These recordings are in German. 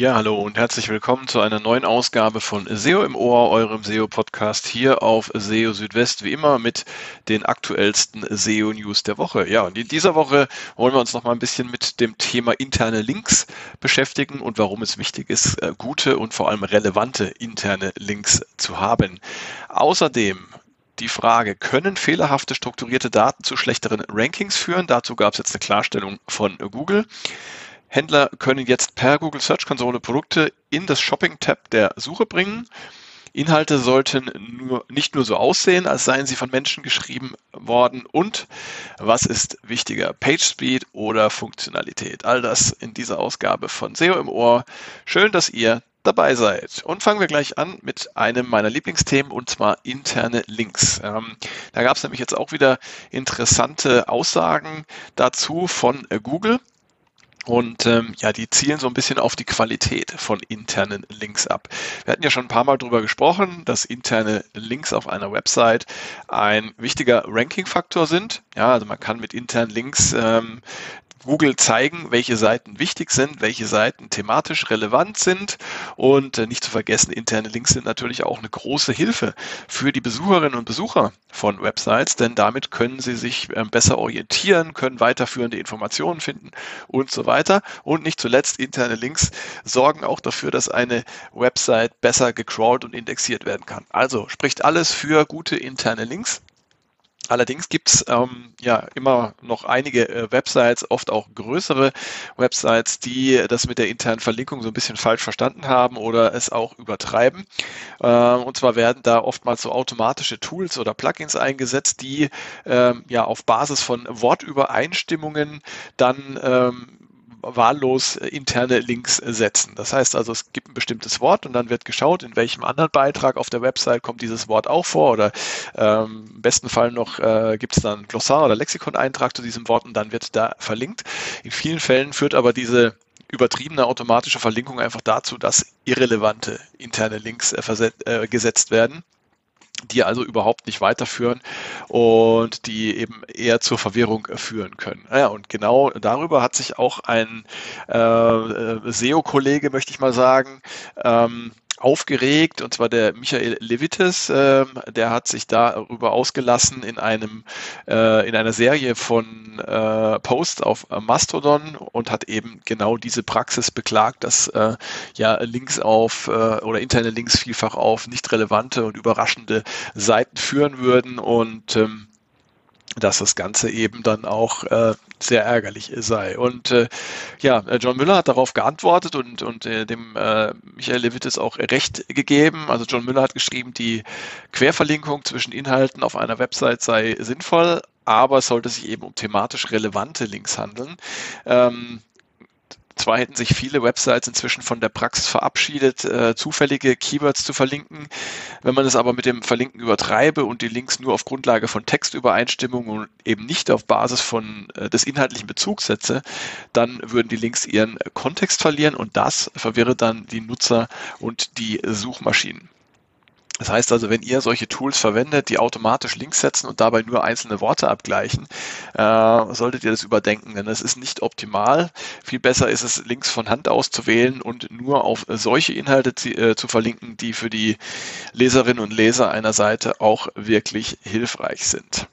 Ja, hallo und herzlich willkommen zu einer neuen Ausgabe von SEO im Ohr, eurem SEO-Podcast hier auf SEO Südwest, wie immer mit den aktuellsten SEO-News der Woche. Ja, und in dieser Woche wollen wir uns noch mal ein bisschen mit dem Thema interne Links beschäftigen und warum es wichtig ist, äh, gute und vor allem relevante interne Links zu haben. Außerdem die Frage, können fehlerhafte strukturierte Daten zu schlechteren Rankings führen? Dazu gab es jetzt eine Klarstellung von Google. Händler können jetzt per Google Search Konsole Produkte in das Shopping-Tab der Suche bringen. Inhalte sollten nur, nicht nur so aussehen, als seien sie von Menschen geschrieben worden. Und was ist wichtiger, Page Speed oder Funktionalität? All das in dieser Ausgabe von SEO im Ohr. Schön, dass ihr dabei seid. Und fangen wir gleich an mit einem meiner Lieblingsthemen und zwar interne Links. Ähm, da gab es nämlich jetzt auch wieder interessante Aussagen dazu von Google. Und ähm, ja, die zielen so ein bisschen auf die Qualität von internen Links ab. Wir hatten ja schon ein paar Mal darüber gesprochen, dass interne Links auf einer Website ein wichtiger Ranking-Faktor sind. Ja, also man kann mit internen Links ähm, Google zeigen, welche Seiten wichtig sind, welche Seiten thematisch relevant sind und äh, nicht zu vergessen, interne Links sind natürlich auch eine große Hilfe für die Besucherinnen und Besucher von Websites, denn damit können sie sich ähm, besser orientieren, können weiterführende Informationen finden und so weiter. Und nicht zuletzt interne Links sorgen auch dafür, dass eine Website besser gecrawlt und indexiert werden kann. Also spricht alles für gute interne Links. Allerdings gibt's ähm, ja immer noch einige äh, Websites, oft auch größere Websites, die das mit der internen Verlinkung so ein bisschen falsch verstanden haben oder es auch übertreiben. Äh, und zwar werden da oftmals so automatische Tools oder Plugins eingesetzt, die ähm, ja auf Basis von Wortübereinstimmungen dann ähm, wahllos äh, interne Links setzen. Das heißt also, es gibt ein bestimmtes Wort und dann wird geschaut, in welchem anderen Beitrag auf der Website kommt dieses Wort auch vor oder ähm, im besten Fall noch äh, gibt es dann Glossar oder Lexikon-Eintrag zu diesem Wort und dann wird da verlinkt. In vielen Fällen führt aber diese übertriebene automatische Verlinkung einfach dazu, dass irrelevante interne Links äh, äh, gesetzt werden die also überhaupt nicht weiterführen und die eben eher zur Verwirrung führen können. Ja, und genau darüber hat sich auch ein äh, äh SEO-Kollege, möchte ich mal sagen, ähm, aufgeregt, und zwar der Michael Levites, äh, der hat sich darüber ausgelassen in einem äh, in einer Serie von äh, Posts auf Mastodon und hat eben genau diese Praxis beklagt, dass äh, ja Links auf äh, oder interne Links vielfach auf nicht relevante und überraschende Seiten führen würden. Und ähm, dass das Ganze eben dann auch äh, sehr ärgerlich sei. Und äh, ja, John Müller hat darauf geantwortet und, und äh, dem äh, Michael Levitis auch recht gegeben. Also John Müller hat geschrieben, die Querverlinkung zwischen Inhalten auf einer Website sei sinnvoll, aber es sollte sich eben um thematisch relevante Links handeln. Ähm, zwar hätten sich viele Websites inzwischen von der Praxis verabschiedet, äh, zufällige Keywords zu verlinken. Wenn man es aber mit dem Verlinken übertreibe und die Links nur auf Grundlage von Textübereinstimmung und eben nicht auf Basis von äh, des inhaltlichen Bezugs setze, dann würden die Links ihren Kontext verlieren und das verwirre dann die Nutzer und die Suchmaschinen. Das heißt also, wenn ihr solche Tools verwendet, die automatisch Links setzen und dabei nur einzelne Worte abgleichen, äh, solltet ihr das überdenken, denn es ist nicht optimal. Viel besser ist es, Links von Hand auszuwählen und nur auf solche Inhalte zu, äh, zu verlinken, die für die Leserinnen und Leser einer Seite auch wirklich hilfreich sind.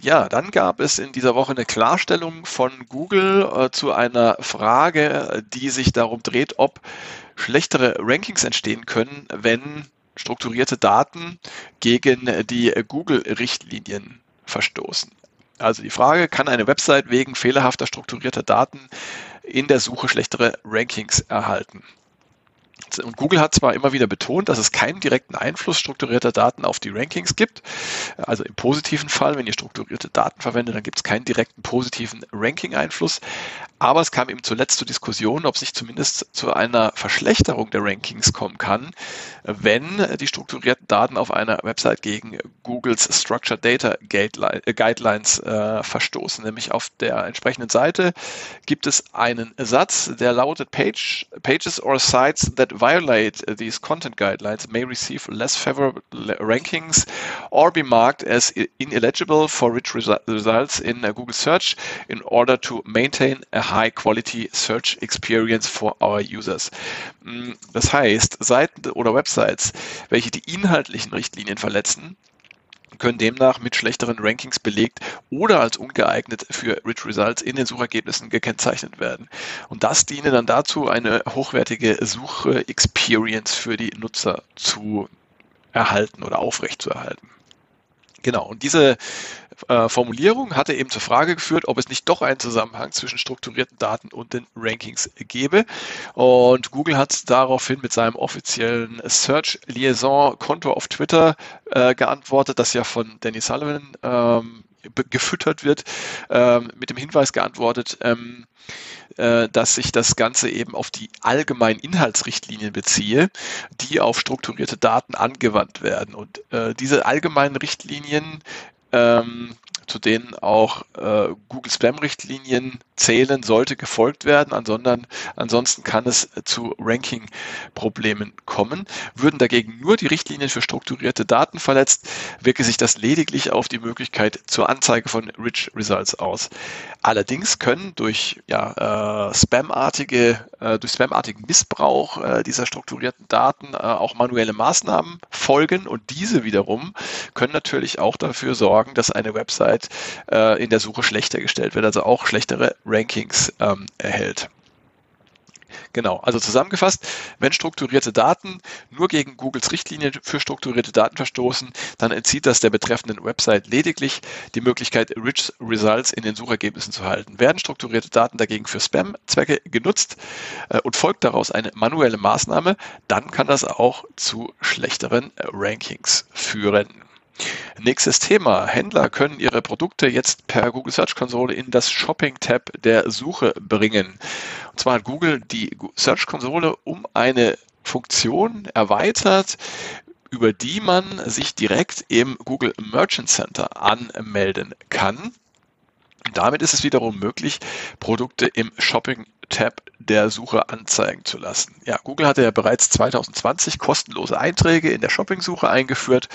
Ja, dann gab es in dieser Woche eine Klarstellung von Google äh, zu einer Frage, die sich darum dreht, ob schlechtere Rankings entstehen können, wenn strukturierte Daten gegen die Google-Richtlinien verstoßen. Also die Frage, kann eine Website wegen fehlerhafter strukturierter Daten in der Suche schlechtere Rankings erhalten? Und Google hat zwar immer wieder betont, dass es keinen direkten Einfluss strukturierter Daten auf die Rankings gibt. Also im positiven Fall, wenn ihr strukturierte Daten verwendet, dann gibt es keinen direkten positiven Ranking-Einfluss. Aber es kam eben zuletzt zur Diskussion, ob sich zumindest zu einer Verschlechterung der Rankings kommen kann, wenn die strukturierten Daten auf einer Website gegen Googles Structured Data Guidelines äh, verstoßen. Nämlich auf der entsprechenden Seite gibt es einen Satz, der lautet Page, Pages or Sites that that violate these content guidelines may receive less favorable rankings or be marked as ineligible for rich resu results in Google search in order to maintain a high quality search experience for our users. Mm, das heißt, Seiten oder Websites, welche die inhaltlichen Richtlinien verletzen, können demnach mit schlechteren Rankings belegt oder als ungeeignet für Rich Results in den Suchergebnissen gekennzeichnet werden. Und das diene dann dazu, eine hochwertige Suche-Experience für die Nutzer zu erhalten oder aufrechtzuerhalten. Genau, und diese äh, Formulierung hatte eben zur Frage geführt, ob es nicht doch einen Zusammenhang zwischen strukturierten Daten und den Rankings gäbe. Und Google hat daraufhin mit seinem offiziellen Search Liaison Konto auf Twitter äh, geantwortet, das ja von Danny Sullivan ähm, gefüttert wird, ähm, mit dem Hinweis geantwortet, ähm, äh, dass sich das Ganze eben auf die allgemeinen Inhaltsrichtlinien beziehe, die auf strukturierte Daten angewandt werden. Und äh, diese allgemeinen Richtlinien ähm, zu denen auch äh, Google Spam-Richtlinien zählen, sollte gefolgt werden. Ansonsten, ansonsten kann es zu Ranking-Problemen kommen. Würden dagegen nur die Richtlinien für strukturierte Daten verletzt, wirke sich das lediglich auf die Möglichkeit zur Anzeige von Rich Results aus. Allerdings können durch ja, äh, Spam-artige, äh, durch Spam-artigen Missbrauch äh, dieser strukturierten Daten äh, auch manuelle Maßnahmen folgen und diese wiederum können natürlich auch dafür sorgen, dass eine Website äh, in der Suche schlechter gestellt wird, also auch schlechtere Rankings ähm, erhält. Genau, also zusammengefasst, wenn strukturierte Daten nur gegen Googles Richtlinie für strukturierte Daten verstoßen, dann entzieht das der betreffenden Website lediglich die Möglichkeit, Rich Results in den Suchergebnissen zu halten. Werden strukturierte Daten dagegen für Spam-Zwecke genutzt äh, und folgt daraus eine manuelle Maßnahme, dann kann das auch zu schlechteren Rankings führen. Nächstes Thema. Händler können ihre Produkte jetzt per Google Search Konsole in das Shopping-Tab der Suche bringen. Und zwar hat Google die Search Konsole um eine Funktion erweitert, über die man sich direkt im Google Merchant Center anmelden kann. Damit ist es wiederum möglich, Produkte im Shopping-Tab der Suche anzeigen zu lassen. Ja, Google hatte ja bereits 2020 kostenlose Einträge in der Shopping-Suche eingeführt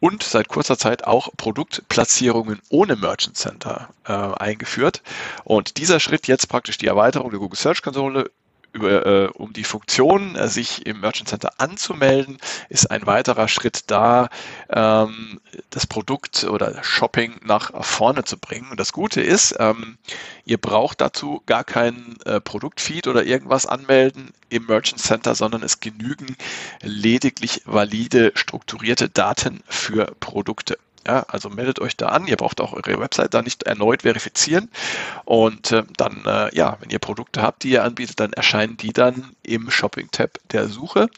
und seit kurzer Zeit auch Produktplatzierungen ohne Merchant Center äh, eingeführt. Und dieser Schritt jetzt praktisch die Erweiterung der Google Search Konsole über, äh, um die Funktion, äh, sich im Merchant Center anzumelden, ist ein weiterer Schritt da, ähm, das Produkt oder Shopping nach vorne zu bringen. Und das Gute ist, ähm, ihr braucht dazu gar keinen äh, Produktfeed oder irgendwas anmelden im Merchant Center, sondern es genügen lediglich valide, strukturierte Daten für Produkte. Ja, also meldet euch da an. Ihr braucht auch eure Website da nicht erneut verifizieren. Und äh, dann, äh, ja, wenn ihr Produkte habt, die ihr anbietet, dann erscheinen die dann im Shopping-Tab der Suche.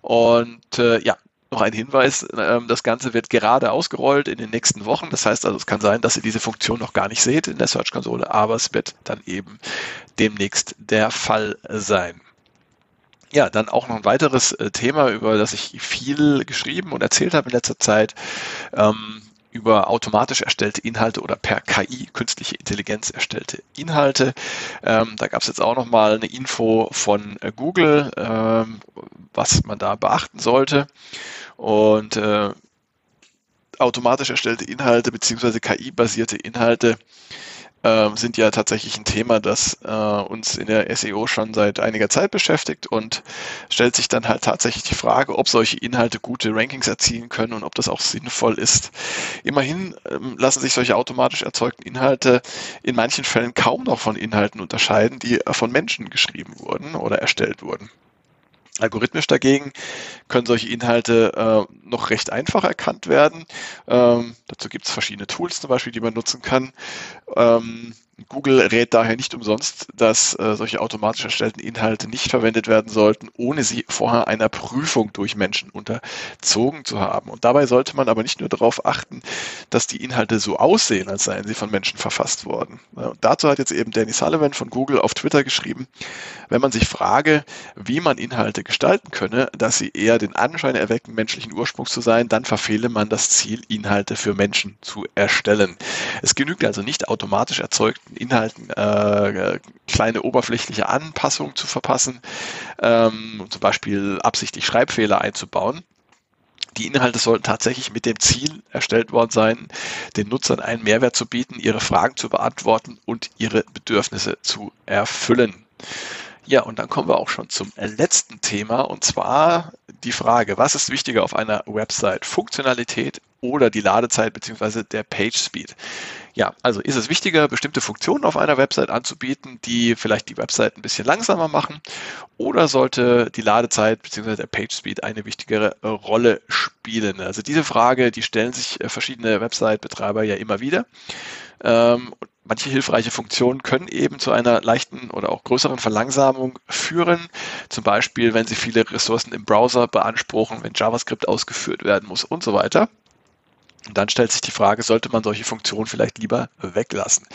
Und äh, ja, noch ein Hinweis, ähm, das Ganze wird gerade ausgerollt in den nächsten Wochen. Das heißt also, es kann sein, dass ihr diese Funktion noch gar nicht seht in der Search-Konsole, aber es wird dann eben demnächst der Fall sein. Ja, dann auch noch ein weiteres äh, Thema, über das ich viel geschrieben und erzählt habe in letzter Zeit. Ähm, über automatisch erstellte Inhalte oder per KI, künstliche Intelligenz erstellte Inhalte. Ähm, da gab es jetzt auch noch mal eine Info von äh, Google, ähm, was man da beachten sollte. Und äh, automatisch erstellte Inhalte beziehungsweise KI-basierte Inhalte äh, sind ja tatsächlich ein Thema, das äh, uns in der SEO schon seit einiger Zeit beschäftigt und stellt sich dann halt tatsächlich die Frage, ob solche Inhalte gute Rankings erzielen können und ob das auch sinnvoll ist. Immerhin ähm, lassen sich solche automatisch erzeugten Inhalte in manchen Fällen kaum noch von Inhalten unterscheiden, die von Menschen geschrieben wurden oder erstellt wurden. Algorithmisch dagegen können solche Inhalte äh, noch recht einfach erkannt werden. Ähm, dazu gibt es verschiedene Tools zum Beispiel, die man nutzen kann. Ähm, Google rät daher nicht umsonst, dass äh, solche automatisch erstellten Inhalte nicht verwendet werden sollten, ohne sie vorher einer Prüfung durch Menschen unterzogen zu haben. Und dabei sollte man aber nicht nur darauf achten, dass die Inhalte so aussehen, als seien sie von Menschen verfasst worden. Und dazu hat jetzt eben Danny Sullivan von Google auf Twitter geschrieben, wenn man sich frage, wie man Inhalte gestalten könne, dass sie eher den Anschein erwecken, menschlichen Ursprungs zu sein, dann verfehle man das Ziel, Inhalte für Menschen zu erstellen. Es genügt also nicht automatisch erzeugt bestimmten Inhalten äh, kleine oberflächliche Anpassungen zu verpassen, ähm, zum Beispiel absichtlich Schreibfehler einzubauen. Die Inhalte sollten tatsächlich mit dem Ziel erstellt worden sein, den Nutzern einen Mehrwert zu bieten, ihre Fragen zu beantworten und ihre Bedürfnisse zu erfüllen. Ja, und dann kommen wir auch schon zum letzten Thema und zwar die Frage, was ist wichtiger auf einer Website? Funktionalität oder die Ladezeit bzw. der Page Speed. Ja, also ist es wichtiger, bestimmte Funktionen auf einer Website anzubieten, die vielleicht die Website ein bisschen langsamer machen oder sollte die Ladezeit bzw. der Page Speed eine wichtigere Rolle spielen? Also diese Frage, die stellen sich äh, verschiedene Website-Betreiber ja immer wieder. Ähm, manche hilfreiche Funktionen können eben zu einer leichten oder auch größeren Verlangsamung führen. Zum Beispiel, wenn sie viele Ressourcen im Browser beanspruchen, wenn JavaScript ausgeführt werden muss und so weiter. Und dann stellt sich die Frage, sollte man solche Funktionen vielleicht lieber weglassen?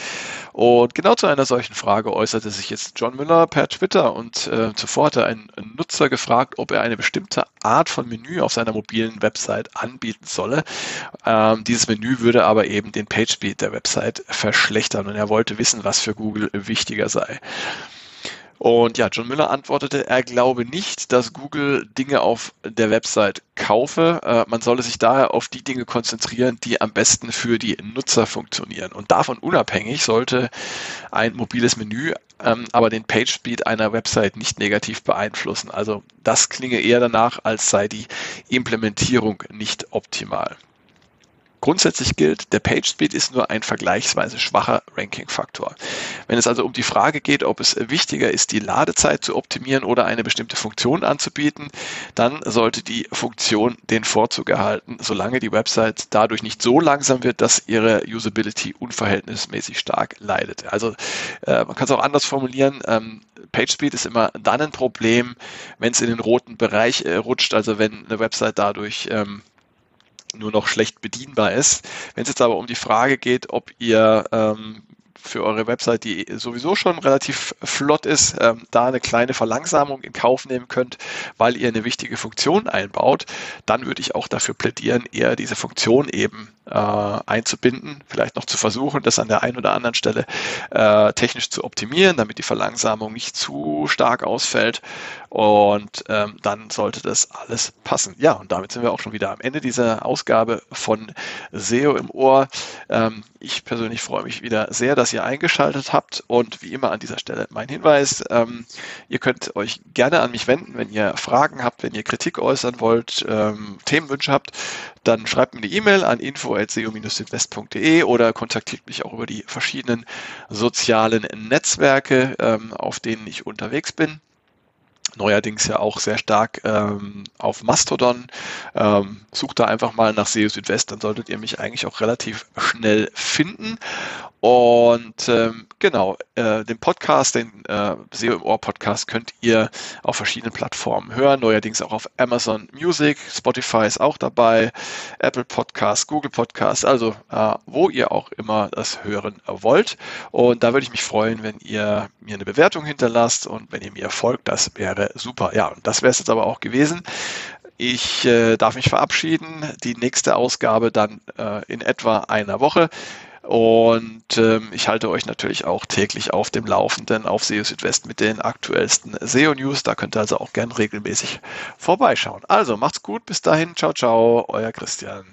Und genau zu einer solchen Frage äußerte sich jetzt John Müller per Twitter und äh, zuvor hatte ein Nutzer gefragt, ob er eine bestimmte Art von Menü auf seiner mobilen Website anbieten solle. Ähm, dieses Menü würde aber eben den PageSpeed der Website verschlechtern und er wollte wissen, was für Google wichtiger sei. Und ja, John Müller antwortete, er glaube nicht, dass Google Dinge auf der Website kaufe. Äh, man solle sich daher auf die Dinge konzentrieren, die am besten für die Nutzer funktionieren. Und davon unabhängig sollte ein mobiles Menü ähm, aber den Page Speed einer Website nicht negativ beeinflussen. Also das klinge eher danach, als sei die Implementierung nicht optimal. Grundsätzlich gilt, der PageSpeed ist nur ein vergleichsweise schwacher Ranking-Faktor. Wenn es also um die Frage geht, ob es wichtiger ist, die Ladezeit zu optimieren oder eine bestimmte Funktion anzubieten, dann sollte die Funktion den Vorzug erhalten, solange die Website dadurch nicht so langsam wird, dass ihre Usability unverhältnismäßig stark leidet. Also äh, man kann es auch anders formulieren. Ähm, PageSpeed ist immer dann ein Problem, wenn es in den roten Bereich äh, rutscht, also wenn eine Website dadurch ähm, nur noch schlecht bedienbar ist. Wenn es jetzt aber um die Frage geht, ob ihr ähm, für eure Website, die sowieso schon relativ flott ist, ähm, da eine kleine Verlangsamung in Kauf nehmen könnt, weil ihr eine wichtige Funktion einbaut, dann würde ich auch dafür plädieren, eher diese Funktion eben äh, einzubinden, vielleicht noch zu versuchen, das an der einen oder anderen Stelle äh, technisch zu optimieren, damit die Verlangsamung nicht zu stark ausfällt und ähm, dann sollte das alles passen. Ja, und damit sind wir auch schon wieder am Ende dieser Ausgabe von SEO im Ohr. Ähm, ich persönlich freue mich wieder sehr, dass ihr eingeschaltet habt und wie immer an dieser Stelle mein Hinweis, ähm, ihr könnt euch gerne an mich wenden, wenn ihr Fragen habt, wenn ihr Kritik äußern wollt, ähm, Themenwünsche habt, dann schreibt mir eine E-Mail an info.seo-südwest.de oder kontaktiert mich auch über die verschiedenen sozialen Netzwerke, ähm, auf denen ich unterwegs bin neuerdings ja auch sehr stark ähm, auf Mastodon. Ähm, sucht da einfach mal nach SEO Südwest, dann solltet ihr mich eigentlich auch relativ schnell finden. Und ähm, genau, äh, den Podcast, den äh, SEO im Ohr Podcast könnt ihr auf verschiedenen Plattformen hören, neuerdings auch auf Amazon Music, Spotify ist auch dabei, Apple Podcasts, Google Podcasts, also äh, wo ihr auch immer das hören wollt. Und da würde ich mich freuen, wenn ihr mir eine Bewertung hinterlasst und wenn ihr mir folgt, das wäre super. Ja, und das wäre es jetzt aber auch gewesen. Ich äh, darf mich verabschieden. Die nächste Ausgabe dann äh, in etwa einer Woche. Und ähm, ich halte euch natürlich auch täglich auf dem Laufenden auf SEO Südwest mit den aktuellsten SEO-News. Da könnt ihr also auch gern regelmäßig vorbeischauen. Also macht's gut, bis dahin, ciao, ciao, euer Christian.